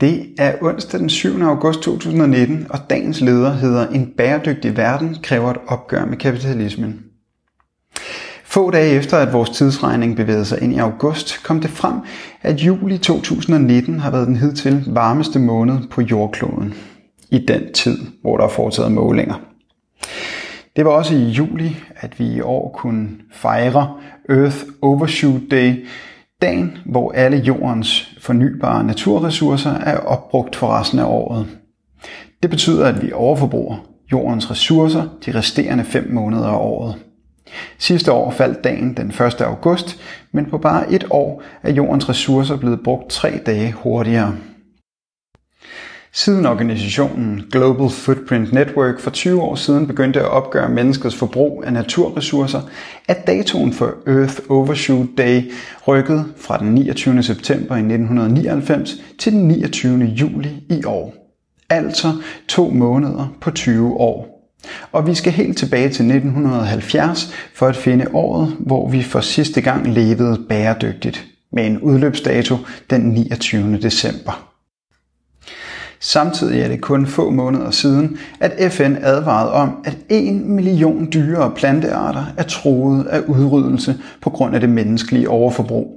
Det er onsdag den 7. august 2019, og dagens leder hedder En bæredygtig verden kræver et opgør med kapitalismen. Få dage efter, at vores tidsregning bevægede sig ind i august, kom det frem, at juli 2019 har været den hidtil varmeste måned på jordkloden. I den tid, hvor der er foretaget målinger. Det var også i juli, at vi i år kunne fejre Earth Overshoot Day, dagen, hvor alle jordens fornybare naturressourcer er opbrugt for resten af året. Det betyder, at vi overforbruger jordens ressourcer de resterende 5 måneder af året. Sidste år faldt dagen den 1. august, men på bare et år er jordens ressourcer blevet brugt tre dage hurtigere. Siden organisationen Global Footprint Network for 20 år siden begyndte at opgøre menneskets forbrug af naturressourcer, er datoen for Earth Overshoot Day rykket fra den 29. september i 1999 til den 29. juli i år. Altså to måneder på 20 år. Og vi skal helt tilbage til 1970 for at finde året, hvor vi for sidste gang levede bæredygtigt, med en udløbsdato den 29. december. Samtidig er det kun få måneder siden, at FN advarede om, at 1 million dyre- og plantearter er troet af udryddelse på grund af det menneskelige overforbrug.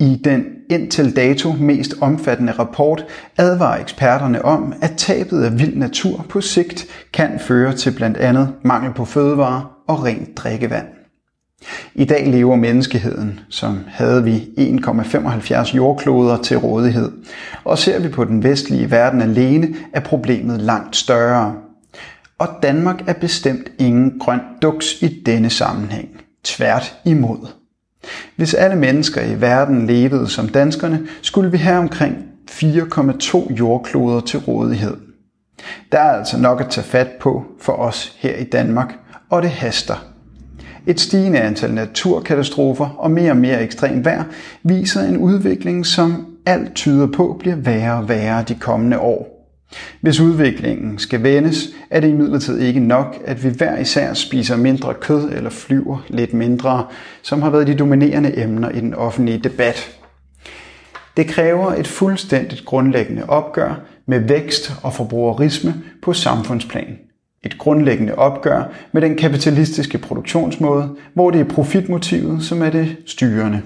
I den indtil dato mest omfattende rapport advarer eksperterne om, at tabet af vild natur på sigt kan føre til blandt andet mangel på fødevarer og rent drikkevand. I dag lever menneskeheden, som havde vi 1,75 jordkloder til rådighed. Og ser vi på den vestlige verden alene, er problemet langt større. Og Danmark er bestemt ingen grøn duks i denne sammenhæng. Tvært imod. Hvis alle mennesker i verden levede som danskerne, skulle vi have omkring 4,2 jordkloder til rådighed. Der er altså nok at tage fat på for os her i Danmark, og det haster. Et stigende antal naturkatastrofer og mere og mere ekstrem vejr viser en udvikling, som alt tyder på bliver værre og værre de kommende år. Hvis udviklingen skal vendes, er det imidlertid ikke nok, at vi hver især spiser mindre kød eller flyver lidt mindre, som har været de dominerende emner i den offentlige debat. Det kræver et fuldstændigt grundlæggende opgør med vækst og forbrugerisme på samfundsplan. Et grundlæggende opgør med den kapitalistiske produktionsmåde, hvor det er profitmotivet, som er det styrende.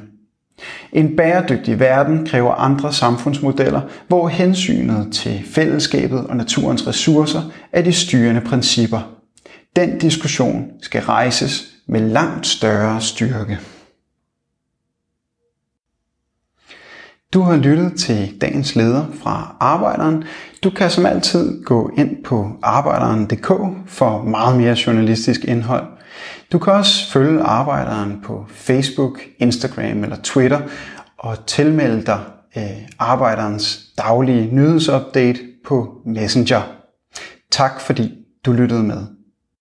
En bæredygtig verden kræver andre samfundsmodeller, hvor hensynet til fællesskabet og naturens ressourcer er de styrende principper. Den diskussion skal rejses med langt større styrke. Du har lyttet til dagens leder fra Arbejderen. Du kan som altid gå ind på arbejderen.dk for meget mere journalistisk indhold. Du kan også følge Arbejderen på Facebook, Instagram eller Twitter og tilmelde dig øh, Arbejderens daglige nyhedsupdate på Messenger. Tak fordi du lyttede med.